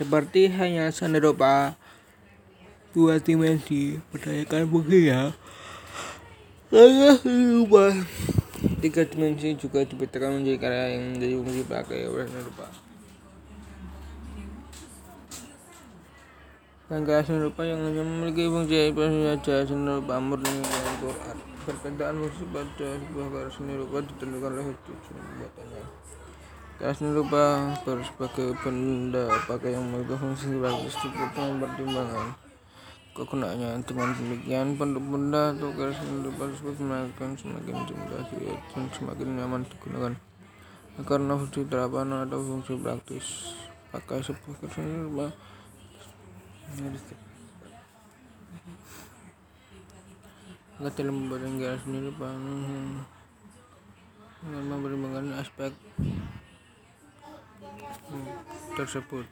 seperti hanya serupa dua dimensi berdasarkan bukti ya. Karena serupa tiga dimensi juga dipetakan menjadi karya yang menjadi fungsi pakai oleh serupa dan karya serupa yang hanya memiliki fungsi saja serupa murni yang Quran perbedaan fungsi pada sebuah karya seni rupa ditentukan oleh tujuan pembuatannya karya seni rupa berbagai benda pakai yang memiliki fungsi praktis cukup mempertimbangkan kegunaannya dengan demikian bentuk benda atau seni rupa tersebut semakin semakin dilihat dan semakin nyaman digunakan. Karena fungsi terapan atau fungsi praktis. Pakai sebuah seni rupa Maka dalam seni rupa hmm, dengan mempertimbangkan aspek hmm, tersebut